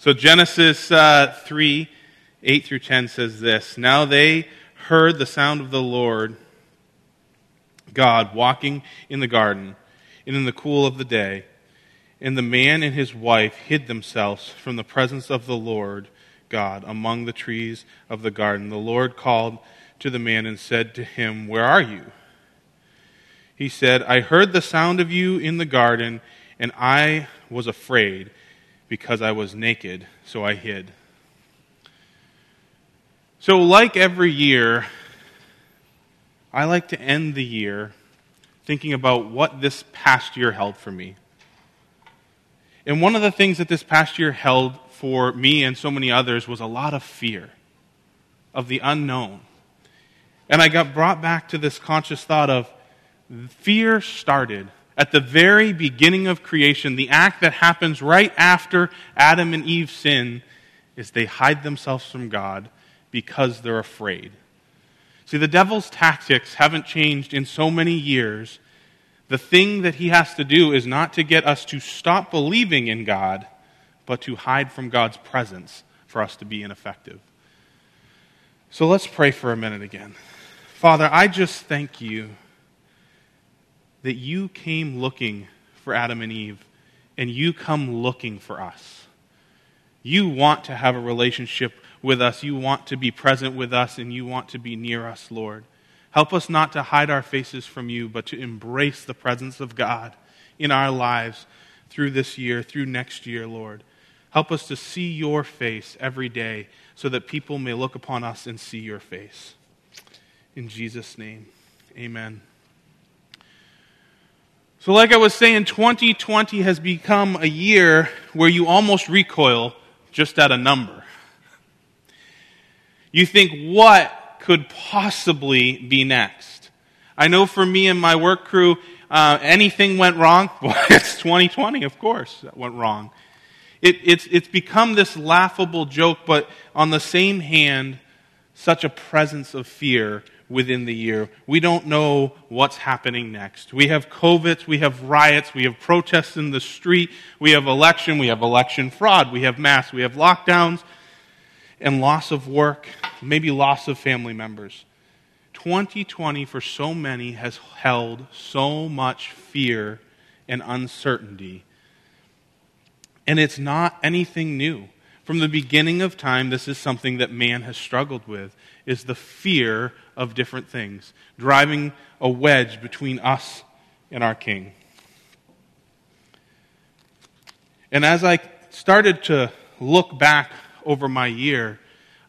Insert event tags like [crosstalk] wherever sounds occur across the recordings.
So Genesis uh, 3 8 through 10 says this Now they heard the sound of the Lord God walking in the garden and in the cool of the day. And the man and his wife hid themselves from the presence of the Lord God among the trees of the garden. The Lord called to the man and said to him, Where are you? He said, I heard the sound of you in the garden, and I was afraid because I was naked, so I hid. So, like every year, I like to end the year thinking about what this past year held for me. And one of the things that this past year held for me and so many others was a lot of fear of the unknown. And I got brought back to this conscious thought of fear started at the very beginning of creation. The act that happens right after Adam and Eve sin is they hide themselves from God because they're afraid. See, the devil's tactics haven't changed in so many years. The thing that he has to do is not to get us to stop believing in God, but to hide from God's presence for us to be ineffective. So let's pray for a minute again. Father, I just thank you that you came looking for Adam and Eve, and you come looking for us. You want to have a relationship with us. You want to be present with us and you want to be near us, Lord. Help us not to hide our faces from you, but to embrace the presence of God in our lives through this year, through next year, Lord. Help us to see your face every day so that people may look upon us and see your face. In Jesus' name, amen. So, like I was saying, 2020 has become a year where you almost recoil just at a number. You think, what could possibly be next? I know for me and my work crew, uh, anything went wrong. [laughs] Well, it's 2020, of course, that went wrong. It, it's, it's become this laughable joke, but on the same hand, such a presence of fear within the year. We don't know what's happening next. We have COVID, we have riots, we have protests in the street, we have election, we have election fraud, we have mass, we have lockdowns, and loss of work, maybe loss of family members. 2020 for so many has held so much fear and uncertainty. And it's not anything new. From the beginning of time, this is something that man has struggled with is the fear of different things, driving a wedge between us and our king. And as I started to look back over my year,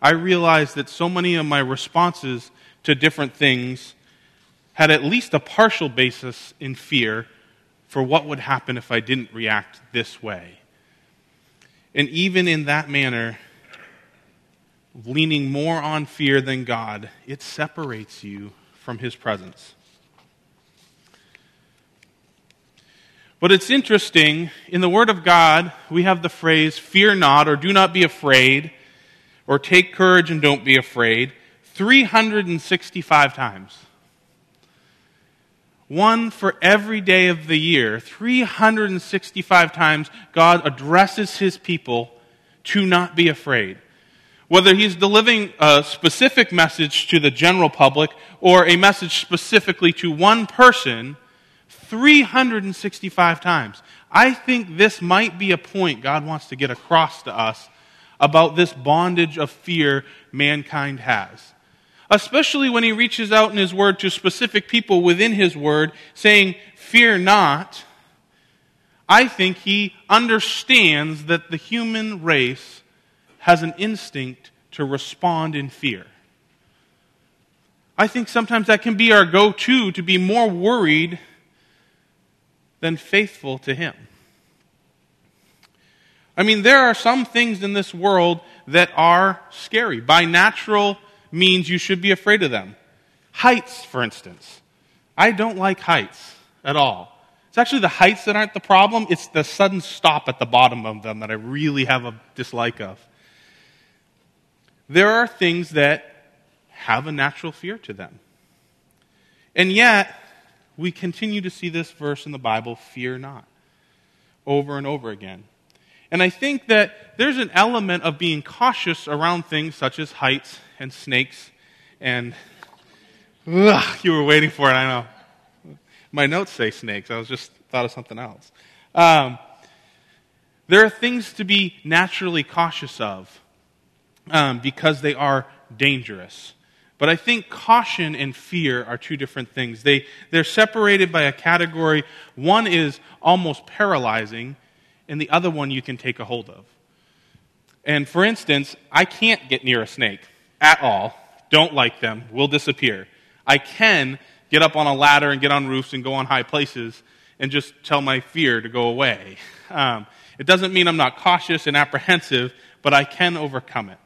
I realized that so many of my responses to different things had at least a partial basis in fear for what would happen if I didn't react this way. And even in that manner, leaning more on fear than God, it separates you from His presence. But it's interesting, in the Word of God, we have the phrase, fear not, or do not be afraid, or take courage and don't be afraid, 365 times. One for every day of the year, 365 times, God addresses His people to not be afraid. Whether He's delivering a specific message to the general public or a message specifically to one person, 365 times. I think this might be a point God wants to get across to us about this bondage of fear mankind has. Especially when he reaches out in his word to specific people within his word, saying, Fear not. I think he understands that the human race has an instinct to respond in fear. I think sometimes that can be our go to to be more worried than faithful to Him. I mean, there are some things in this world that are scary. By natural means, you should be afraid of them. Heights, for instance. I don't like heights at all. It's actually the heights that aren't the problem, it's the sudden stop at the bottom of them that I really have a dislike of. There are things that have a natural fear to them. And yet, we continue to see this verse in the Bible, fear not, over and over again. And I think that there's an element of being cautious around things such as heights and snakes and. Ugh, you were waiting for it, I know. My notes say snakes. I was just thought of something else. Um, there are things to be naturally cautious of um, because they are dangerous. But I think caution and fear are two different things. They, they're separated by a category. One is almost paralyzing, and the other one you can take a hold of. And for instance, I can't get near a snake at all. Don't like them, will disappear. I can get up on a ladder and get on roofs and go on high places and just tell my fear to go away. [laughs] Um, it doesn't mean I'm not cautious and apprehensive, but I can overcome it.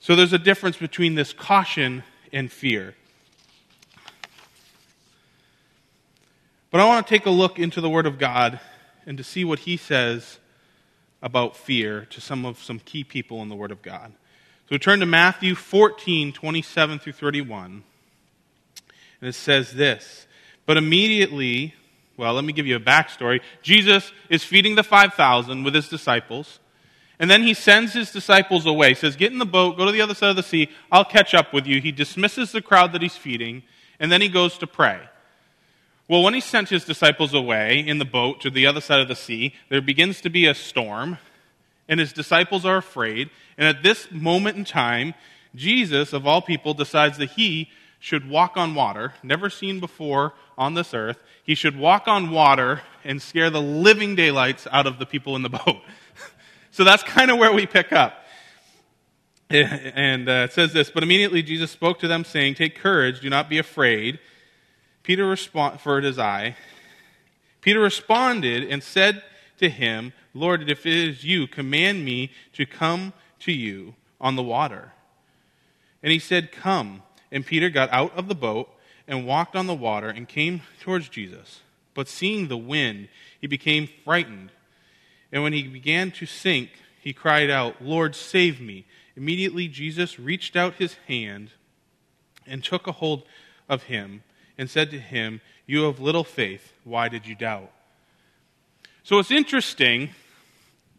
So there's a difference between this caution and fear. But I want to take a look into the Word of God and to see what He says about fear to some of some key people in the Word of God. So we turn to Matthew 14, 27 through 31. And it says this But immediately, well, let me give you a backstory. Jesus is feeding the 5,000 with his disciples. And then he sends his disciples away. He says, Get in the boat, go to the other side of the sea, I'll catch up with you. He dismisses the crowd that he's feeding, and then he goes to pray. Well, when he sent his disciples away in the boat to the other side of the sea, there begins to be a storm, and his disciples are afraid. And at this moment in time, Jesus, of all people, decides that he should walk on water, never seen before on this earth. He should walk on water and scare the living daylights out of the people in the [laughs] boat. So that's kind of where we pick up. And uh, it says this But immediately Jesus spoke to them, saying, Take courage, do not be afraid. Peter responded, for it is I. Peter responded and said to him, Lord, if it is you, command me to come to you on the water. And he said, Come. And Peter got out of the boat and walked on the water and came towards Jesus. But seeing the wind, he became frightened and when he began to sink, he cried out, Lord, save me. Immediately Jesus reached out his hand and took a hold of him and said to him, You have little faith. Why did you doubt? So it's interesting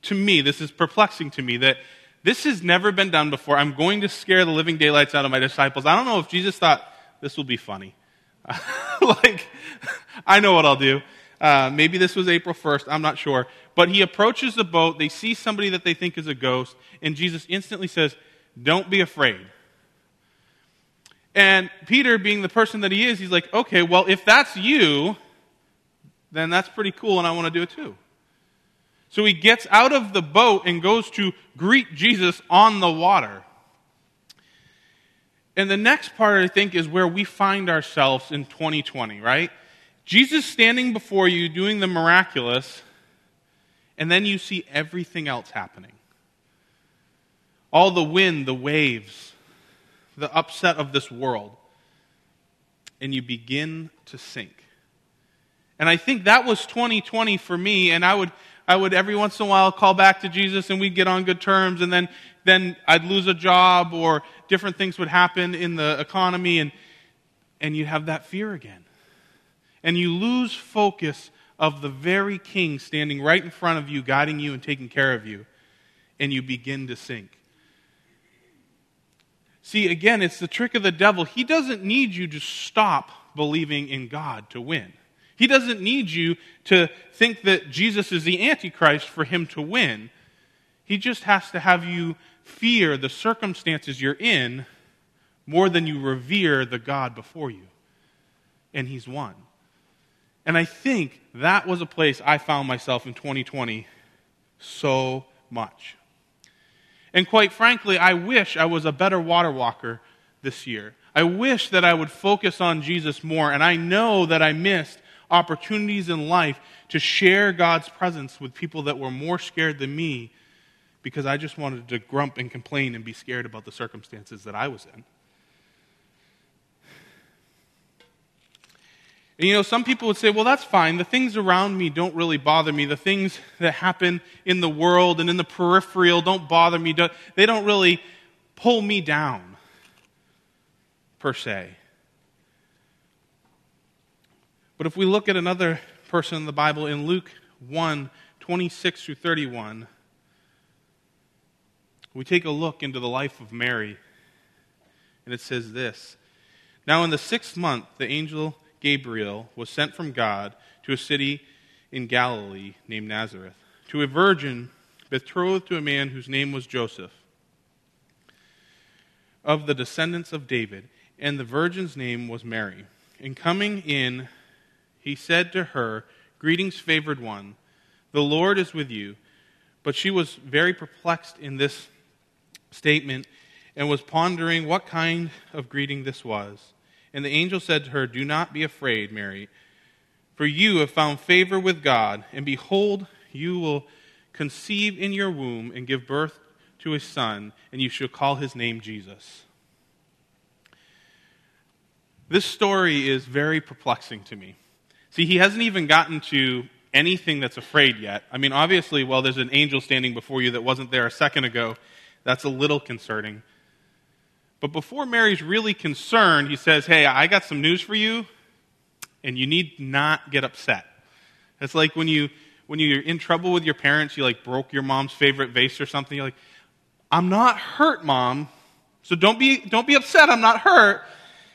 to me, this is perplexing to me, that this has never been done before. I'm going to scare the living daylights out of my disciples. I don't know if Jesus thought this will be funny. [laughs] like, I know what I'll do. Uh, maybe this was April 1st, I'm not sure. But he approaches the boat. They see somebody that they think is a ghost. And Jesus instantly says, Don't be afraid. And Peter, being the person that he is, he's like, Okay, well, if that's you, then that's pretty cool, and I want to do it too. So he gets out of the boat and goes to greet Jesus on the water. And the next part, I think, is where we find ourselves in 2020, right? Jesus standing before you doing the miraculous, and then you see everything else happening. All the wind, the waves, the upset of this world. And you begin to sink. And I think that was 2020 for me, and I would, I would every once in a while call back to Jesus and we'd get on good terms, and then, then I'd lose a job or different things would happen in the economy, and, and you'd have that fear again and you lose focus of the very king standing right in front of you, guiding you and taking care of you, and you begin to sink. See, again, it's the trick of the devil. He doesn't need you to stop believing in God to win. He doesn't need you to think that Jesus is the Antichrist for him to win. He just has to have you fear the circumstances you're in more than you revere the God before you. And he's won. And I think that was a place I found myself in 2020 so much. And quite frankly, I wish I was a better water walker this year. I wish that I would focus on Jesus more, and I know that I missed opportunities in life to share God's presence with people that were more scared than me because I just wanted to grump and complain and be scared about the circumstances that I was in. And you know, some people would say, well, that's fine. The things around me don't really bother me. The things that happen in the world and in the peripheral don't bother me. They don't really pull me down, per se. But if we look at another person in the Bible, in Luke 1 26 through 31, we take a look into the life of Mary, and it says this Now, in the sixth month, the angel Gabriel was sent from God to a city in Galilee named Nazareth, to a virgin betrothed to a man whose name was Joseph, of the descendants of David, and the virgin's name was Mary. And coming in, he said to her, Greetings, favored one, the Lord is with you. But she was very perplexed in this statement and was pondering what kind of greeting this was. And the angel said to her, Do not be afraid, Mary, for you have found favor with God, and behold, you will conceive in your womb and give birth to a son, and you shall call his name Jesus. This story is very perplexing to me. See, he hasn't even gotten to anything that's afraid yet. I mean, obviously, well, there's an angel standing before you that wasn't there a second ago. That's a little concerning. But before Mary's really concerned, he says, Hey, I got some news for you, and you need not get upset. It's like when you when you're in trouble with your parents, you like broke your mom's favorite vase or something, you're like, I'm not hurt, mom. So don't be don't be upset, I'm not hurt.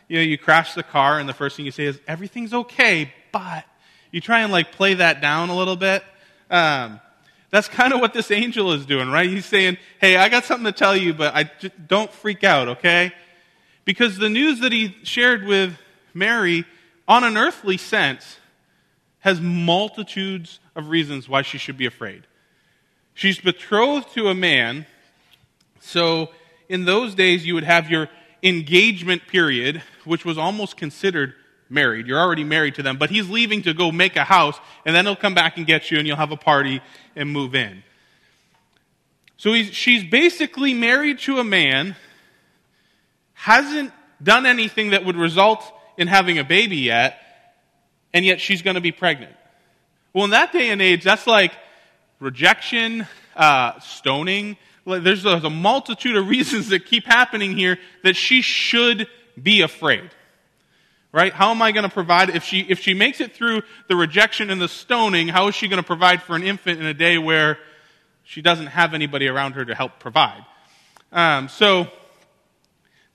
You know, you crash the car and the first thing you say is, Everything's okay, but you try and like play that down a little bit. Um, that's kind of what this angel is doing, right? He's saying, Hey, I got something to tell you, but I just, don't freak out, okay? Because the news that he shared with Mary, on an earthly sense, has multitudes of reasons why she should be afraid. She's betrothed to a man, so in those days you would have your engagement period, which was almost considered married. You're already married to them, but he's leaving to go make a house, and then he'll come back and get you, and you'll have a party and move in. So she's basically married to a man, hasn't done anything that would result in having a baby yet, and yet she's going to be pregnant. Well, in that day and age, that's like rejection, uh, stoning. There's a, a multitude of [laughs] reasons that keep happening here that she should be afraid right? How am I going to provide if she if she makes it through the rejection and the stoning? How is she going to provide for an infant in a day where she doesn't have anybody around her to help provide? Um, so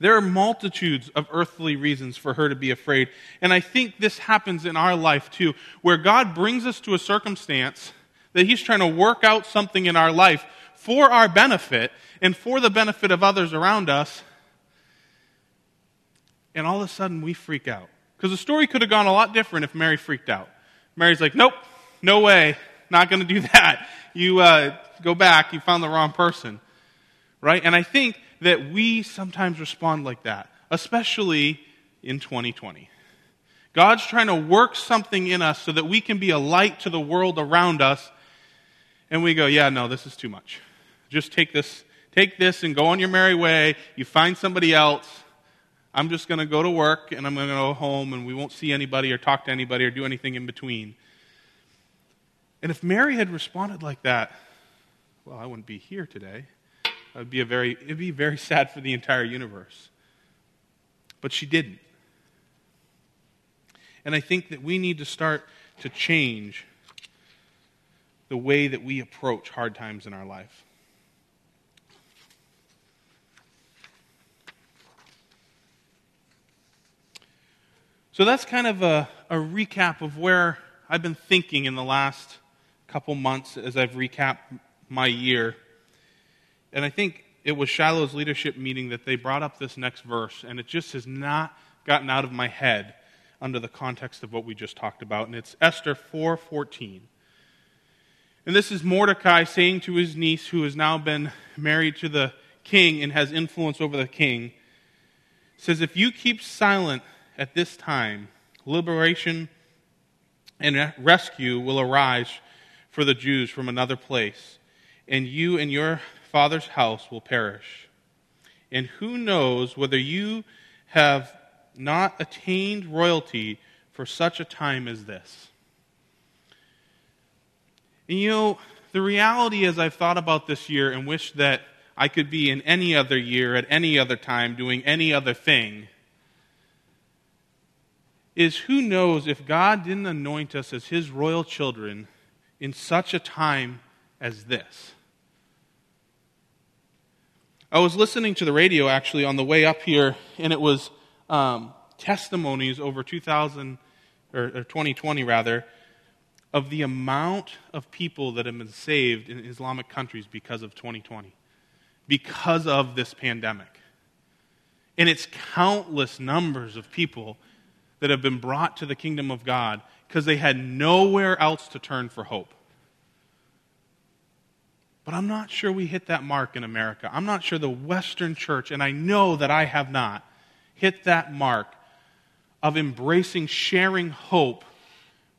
there are multitudes of earthly reasons for her to be afraid, and I think this happens in our life too, where God brings us to a circumstance that He's trying to work out something in our life for our benefit and for the benefit of others around us. And all of a sudden, we freak out. Because the story could have gone a lot different if Mary freaked out. Mary's like, nope, no way, not going to do [laughs] that. You uh, go back, you found the wrong person. Right? And I think that we sometimes respond like that, especially in 2020. God's trying to work something in us so that we can be a light to the world around us. And we go, yeah, no, this is too much. Just take this, take this and go on your merry way. You find somebody else. I'm just going to go to work and I'm going to go home and we won't see anybody or talk to anybody or do anything in between. And if Mary had responded like that, well, I wouldn't be here today. It would be a very, it'd be very sad for the entire universe. But she didn't. And I think that we need to start to change the way that we approach hard times in our life. So that's kind of a, a recap of where I've been thinking in the last couple months as I've recapped my year. And I think it was Shiloh's leadership meeting that they brought up this next verse, and it just has not gotten out of my head under the context of what we just talked about. And it's Esther 4:14. And this is Mordecai saying to his niece, who has now been married to the king and has influence over the king, says, If you keep silent at this time, liberation and rescue will arise for the Jews from another place, and you and your father's house will perish. And who knows whether you have not attained royalty for such a time as this? And you know, the reality is, I've thought about this year and wish that I could be in any other year at any other time doing any other thing is who knows if God didn't anoint us as his royal children in such a time as this. I was listening to the radio actually on the way up here, and it was um, testimonies over 2000 or, or 2020 rather of the amount of people that have been saved in Islamic countries because of 2020, because of this pandemic. And it's countless numbers of people that have been brought to the kingdom of God because they had nowhere else to turn for hope. But I'm not sure we hit that mark in America. I'm not sure the Western church, and I know that I have not, hit that mark of embracing sharing hope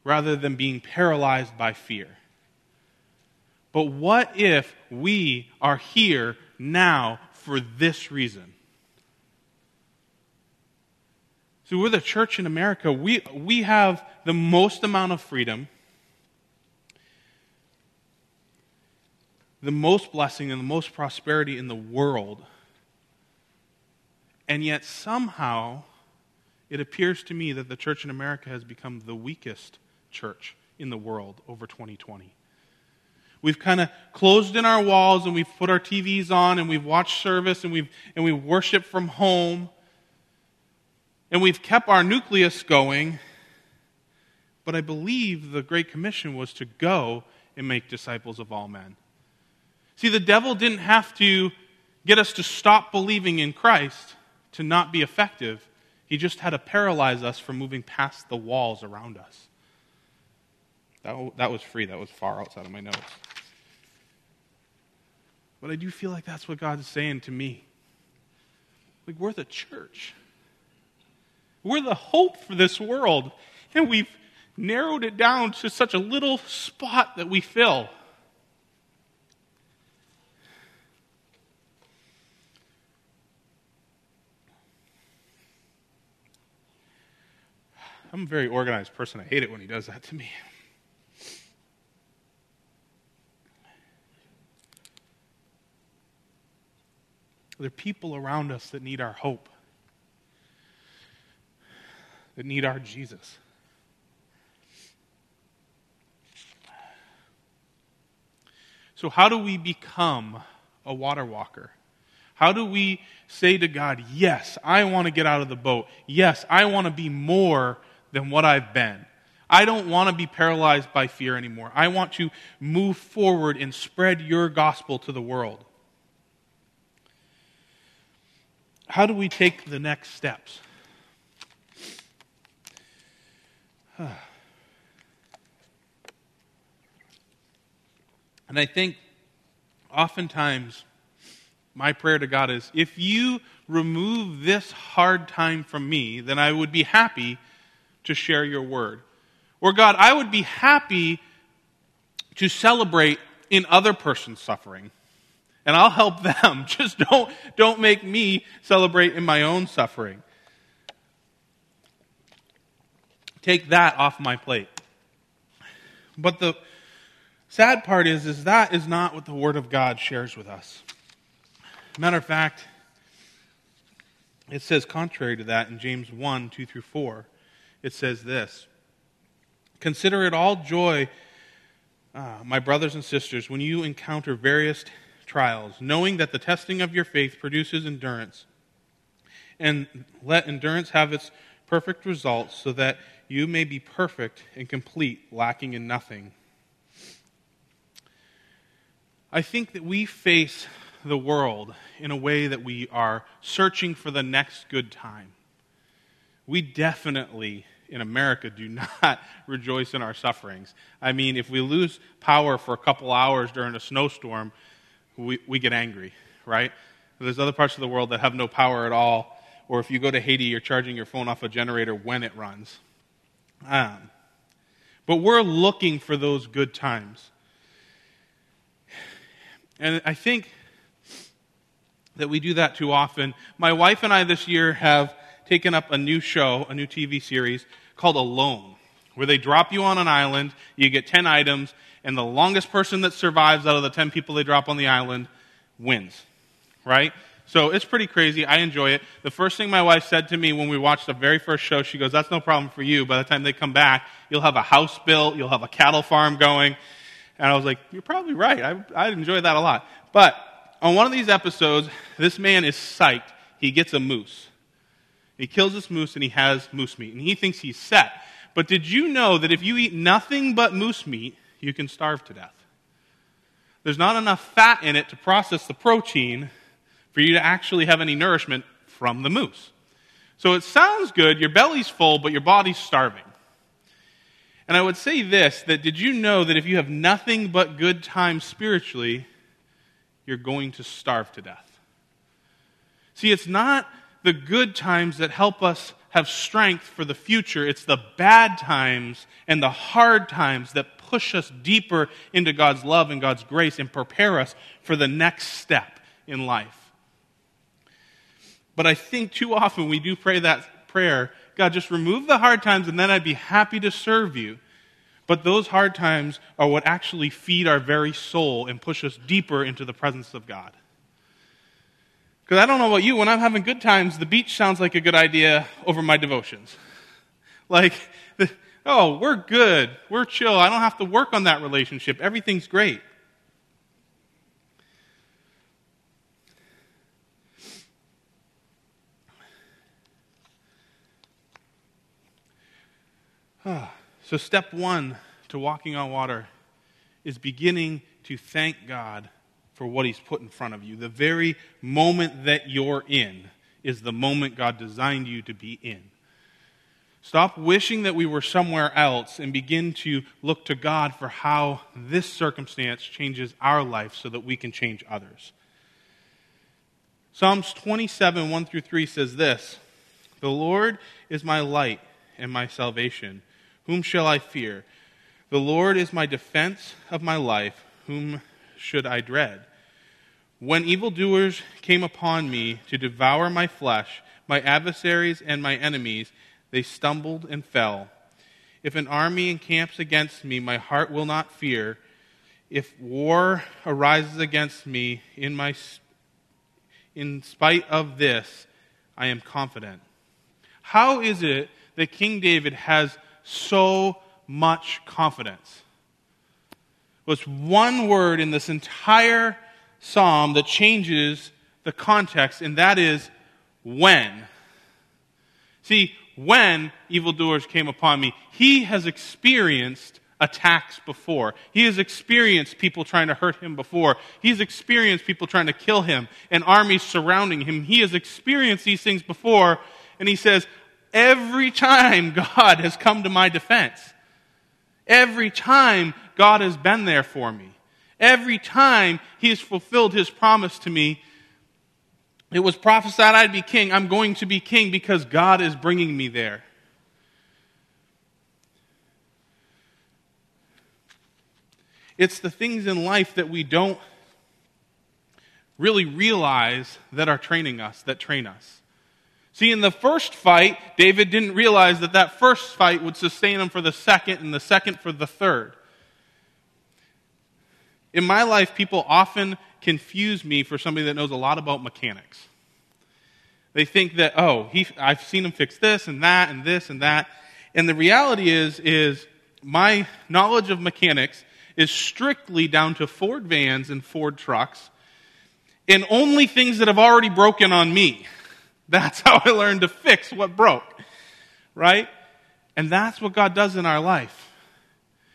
rather than being paralyzed by fear. But what if we are here now for this reason? So we're the church in America. We, we have the most amount of freedom the most blessing and the most prosperity in the world. And yet, somehow, it appears to me that the church in America has become the weakest church in the world over 2020. We've kind of closed in our walls and we've put our TVs on and we've watched service and we've, and we worship from home. And we've kept our nucleus going. But I believe the Great Commission was to go and make disciples of all men. See, the devil didn't have to get us to stop believing in Christ to not be effective. He just had to paralyze us from moving past the walls around us. That, that was free. That was far outside of my notes. But I do feel like that's what God is saying to me. Like, we're the church. We're the hope for this world. And we've narrowed it down to such a little spot that we fill. I'm a very organized person. I hate it when he does that to me. There are people around us that need our hope, that need our Jesus. So, how do we become a water walker? How do we say to God, Yes, I want to get out of the boat. Yes, I want to be more than what I've been. I don't want to be paralyzed by fear anymore. I want to move forward and spread your gospel to the world. How do we take the next steps? [sighs] And I think oftentimes my prayer to God is if you remove this hard time from me, then I would be happy to share your word. Or, God, I would be happy to celebrate in other person's suffering. And I'll help [laughs] them. Just don't, don't make me celebrate in my own suffering. Take that off my plate. But the sad part is, is that is not what the Word of God shares with us. Matter of fact, it says contrary to that in James 1 2 through 4 it says this Consider it all joy, uh, my brothers and sisters, when you encounter various trials, knowing that the testing of your faith produces endurance. And let endurance have its perfect results, so that you may be perfect and complete, lacking in nothing. I think that we face the world in a way that we are searching for the next good time. We definitely in America do [laughs] not rejoice in our sufferings. I mean, if we lose power for a couple hours during a snowstorm, we, we get angry, right? There's other parts of the world that have no power at all. Or if you go to Haiti, you're charging your phone off a generator when it runs. Um, but we're looking for those good times. And I think that we do that too often. My wife and I this year have taken up a new show, a new TV series called Alone, where they drop you on an island, you get 10 items, and the longest person that survives out of the 10 people they drop on the island wins. Right? So it's pretty crazy. I enjoy it. The first thing my wife said to me when we watched the very first show, she goes, That's no problem for you. By the time they come back, you'll have a house built, you'll have a cattle farm going. And I was like, You're probably right. I, I enjoy that a lot. But On one of these episodes, this man is psyched. He gets a moose. He kills this moose and he has moose meat. And he thinks he's set. But did you know that if you eat nothing but moose meat, you can starve to death? There's not enough fat in it to process the protein for you to actually have any nourishment from the moose. So it sounds good, your belly's full, but your body's starving. And I would say this that did you know that if you have nothing but good times spiritually, you're going to starve to death? See, it's not the good times that help us have strength for the future, it's the bad times and the hard times that push us deeper into God's love and God's grace and prepare us for the next step in life. But I think too often we do pray that prayer God, just remove the hard times and then I'd be happy to serve you. But those hard times are what actually feed our very soul and push us deeper into the presence of God. Because I don't know about you, when I'm having good times, the beach sounds like a good idea over my devotions. Like, the, [laughs] oh, we're good. We're chill. I don't have to work on that relationship. Everything's great. [sighs] so, step one to walking on water is beginning to thank God for what He's put in front of you. The very moment that you're in is the moment God designed you to be in. Stop wishing that we were somewhere else and begin to look to God for how this circumstance changes our life so that we can change others. Psalms 27, 1 through 3 says this The Lord is my light and my salvation. Whom shall I fear? The Lord is my defense of my life. Whom should I dread? When evildoers came upon me to devour my flesh, my adversaries and my enemies, they stumbled and fell. If an army encamps against me, my heart will not fear. If war arises against me, in, my, in spite of this, I am confident. How is it that King David has so much confidence? Was one word in this entire psalm that changes the context, and that is when. See, when evildoers came upon me, he has experienced attacks before. He has experienced people trying to hurt him before. He's experienced people trying to kill him and armies surrounding him. He has experienced these things before, and he says, Every time God has come to my defense, every time God has been there for me, every time He has fulfilled His promise to me, it was prophesied I'd be king. I'm going to be king because God is bringing me there. It's the things in life that we don't really realize that are training us, that train us. See, in the first fight, David didn't realize that that first fight would sustain him for the second and the second for the third. In my life, people often confuse me for somebody that knows a lot about mechanics. They think that, oh, he, I've seen him fix this and that and this and that. And the reality is, is my knowledge of mechanics is strictly down to Ford vans and Ford trucks and only things that have already broken on me. That's [laughs] how I learned to fix what broke. Right? And that's what God does in our life.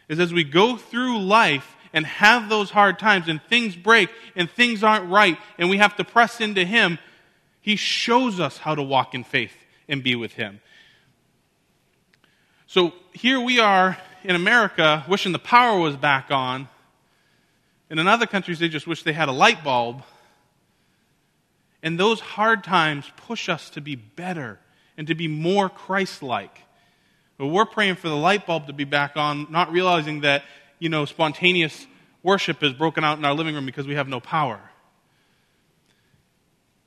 Is as we go through life and have those hard times and things break and things aren't right and we have to press into Him, He shows us how to walk in faith and be with Him. So here we are in America wishing the power was back on. And in other countries, they just wish they had a light bulb. And those hard times push us to be better and to be more Christ like. But we're praying for the light bulb to be back on, not realizing that, you know, spontaneous worship is broken out in our living room because we have no power.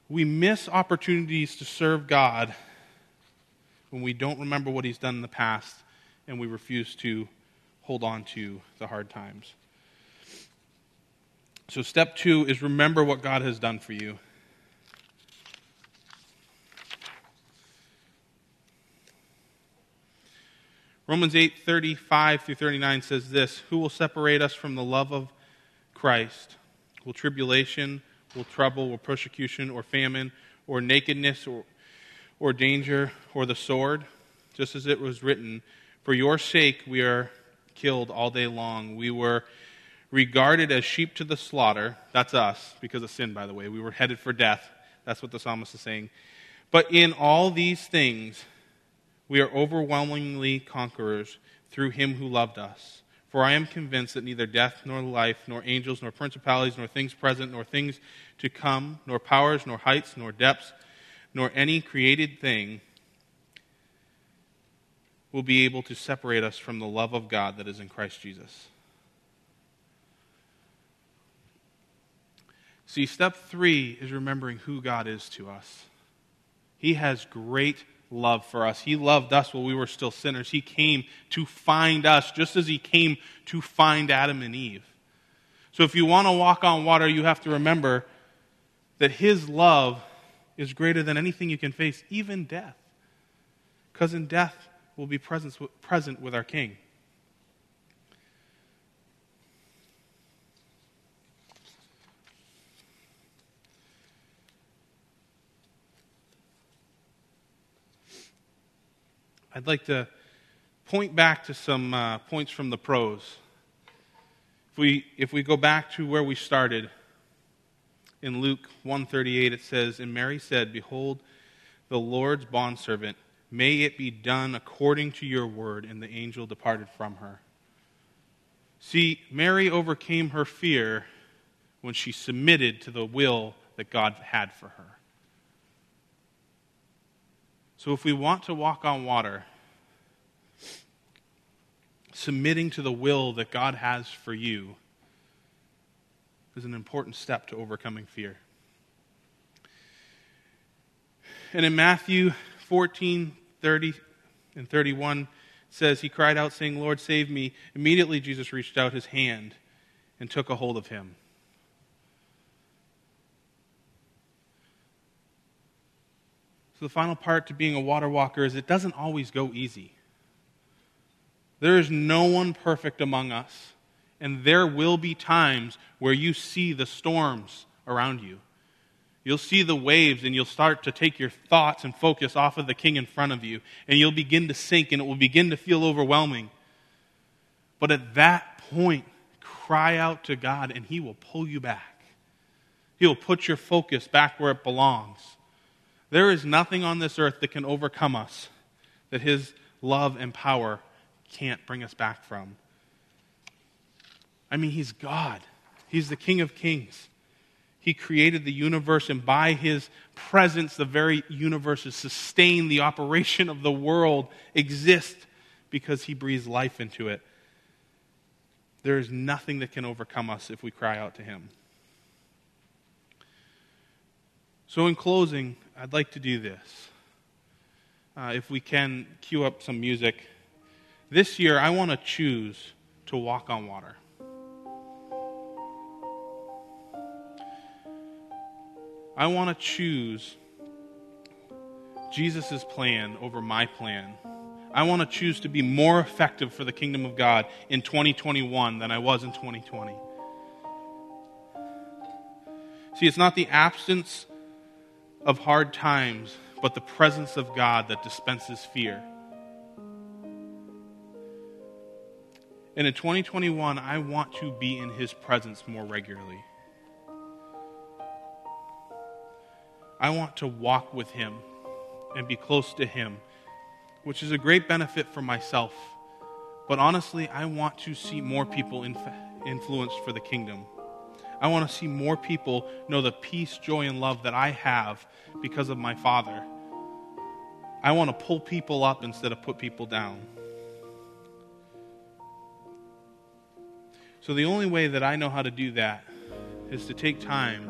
We miss opportunities to serve God when we don't remember what He's done in the past and we refuse to hold on to the hard times. So, step two is remember what God has done for you. Romans 8 35 through 39 says this Who will separate us from the love of Christ? Will tribulation, will trouble will persecution or famine or nakedness or, or danger or the sword, just as it was written, For your sake we are killed all day long. We were regarded as sheep to the slaughter. That's us, because of sin, by the way. We were headed for death. That's what the psalmist is saying. But in all these things, we are overwhelmingly conquerors through him who loved us. For I am convinced that neither death, nor life, nor angels, nor principalities, nor things present, nor things to come, nor powers, nor heights, nor depths, nor any created thing will be able to separate us from the love of God that is in Christ Jesus. See, step three is remembering who God is to us. He has great love for us. He loved us while we were still sinners. He came to find us just as He came to find Adam and Eve. So if you want to walk on water, you have to remember that His love is greater than anything you can face, even death. Because in death, we'll be present with our King. I'd like to point back to some uh, points from the prose. If we, if we go back to where we started, in Luke 138 it says, And Mary said, Behold, the Lord's bondservant, may it be done according to your word. And the angel departed from her. See, Mary overcame her fear when she submitted to the will that God had for her. So if we want to walk on water, submitting to the will that God has for you is an important step to overcoming fear. And in Matthew 14, 30 and 31 says, He cried out, saying, Lord, save me. Immediately Jesus reached out his hand and took a hold of him. So, the final part to being a water walker is it doesn't always go easy. There is no one perfect among us, and there will be times where you see the storms around you. You'll see the waves, and you'll start to take your thoughts and focus off of the king in front of you, and you'll begin to sink, and it will begin to feel overwhelming. But at that point, cry out to God, and He will pull you back. He will put your focus back where it belongs. There is nothing on this earth that can overcome us that His love and power can't bring us back from. I mean, He's God, He's the King of Kings. He created the universe, and by His presence, the very universe is sustained. The operation of the world exists because He breathes life into it. There is nothing that can overcome us if we cry out to Him. So, in closing, I'd like to do this. Uh, if we can cue up some music. This year, I want to choose to walk on water. I want to choose Jesus' plan over my plan. I want to choose to be more effective for the kingdom of God in 2021 than I was in 2020. See, it's not the absence of hard times, but the presence of God that dispenses fear. And in 2021, I want to be in His presence more regularly. I want to walk with Him and be close to Him, which is a great benefit for myself. But honestly, I want to see more people influenced for the kingdom. I want to see more people know the peace, joy, and love that I have because of my Father. I want to pull people up instead of put people down. So, the only way that I know how to do that is to take time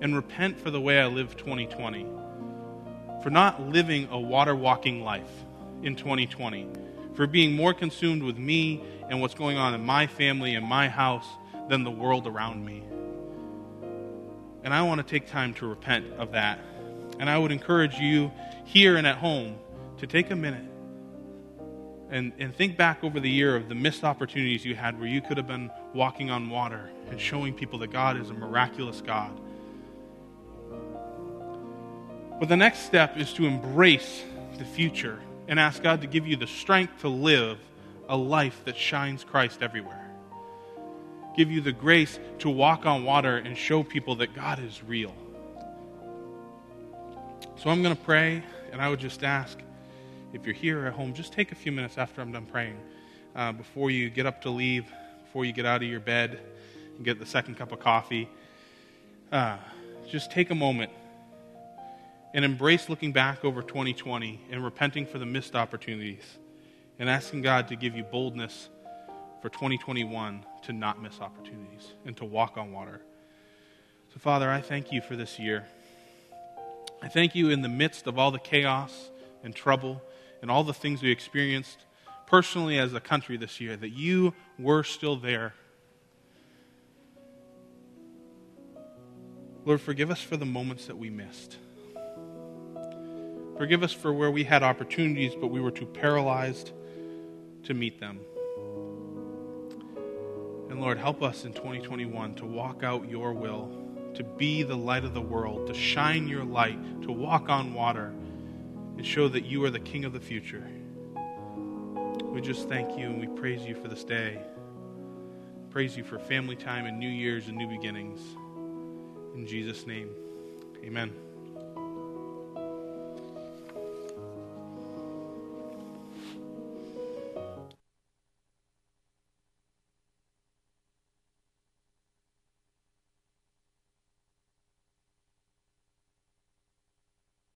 and repent for the way I lived 2020, for not living a water walking life in 2020, for being more consumed with me and what's going on in my family and my house than the world around me. And I want to take time to repent of that. And I would encourage you here and at home to take a minute and, and think back over the year of the missed opportunities you had where you could have been walking on water and showing people that God is a miraculous God. But the next step is to embrace the future and ask God to give you the strength to live a life that shines Christ everywhere. Give you the grace to walk on water and show people that God is real. So I'm going to pray, and I would just ask if you're here at home, just take a few minutes after I'm done praying, uh, before you get up to leave, before you get out of your bed and get the second cup of coffee. Uh, just take a moment and embrace looking back over 2020 and repenting for the missed opportunities and asking God to give you boldness for 2021 to not miss opportunities and to walk on water. So, Father, I thank you for this year. I thank you in the midst of all the chaos and trouble and all the things we experienced personally as a country this year, that you were still there. Lord, forgive us for the moments that we missed. Forgive us for where we had opportunities, but we were too paralyzed to meet them. And Lord, help us in 2021 to walk out your will, to be the light of the world, to shine your light, to walk on water and show that you are the King of the future. We just thank you and we praise you for this day. Praise you for family time and New Year's and new beginnings. In Jesus' name, amen.